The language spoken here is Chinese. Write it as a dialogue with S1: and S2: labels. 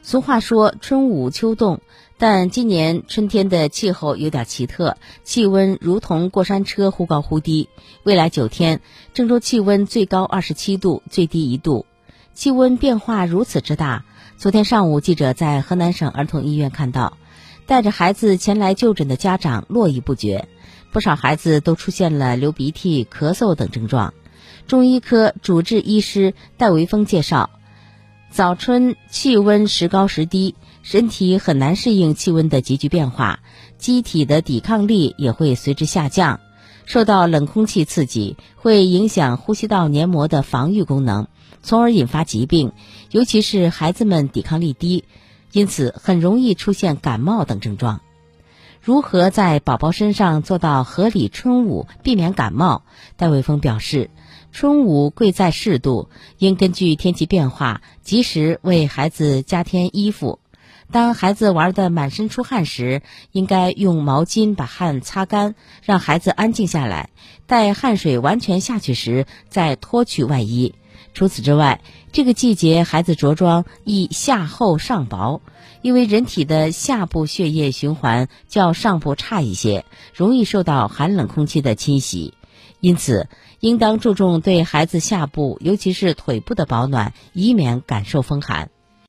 S1: 俗话说春捂秋冻，但今年春天的气候有点奇特，气温如同过山车，忽高忽低。未来九天，郑州气温最高二十七度，最低一度，气温变化如此之大。昨天上午，记者在河南省儿童医院看到，带着孩子前来就诊的家长络绎不绝，不少孩子都出现了流鼻涕、咳嗽等症状。中医科主治医师戴维峰介绍。早春气温时高时低，身体很难适应气温的急剧变化，机体的抵抗力也会随之下降。受到冷空气刺激，会影响呼吸道黏膜的防御功能，从而引发疾病。尤其是孩子们抵抗力低，因此很容易出现感冒等症状。如何在宝宝身上做到合理春捂，避免感冒？戴伟峰表示。春捂贵在适度，应根据天气变化及时为孩子加添衣服。当孩子玩得满身出汗时，应该用毛巾把汗擦干，让孩子安静下来。待汗水完全下去时，再脱去外衣。除此之外，这个季节孩子着装宜下厚上薄，因为人体的下部血液循环较上部差一些，容易受到寒冷空气的侵袭。因此，应当注重对孩子下部，尤其是腿部的保暖，以免感受风寒。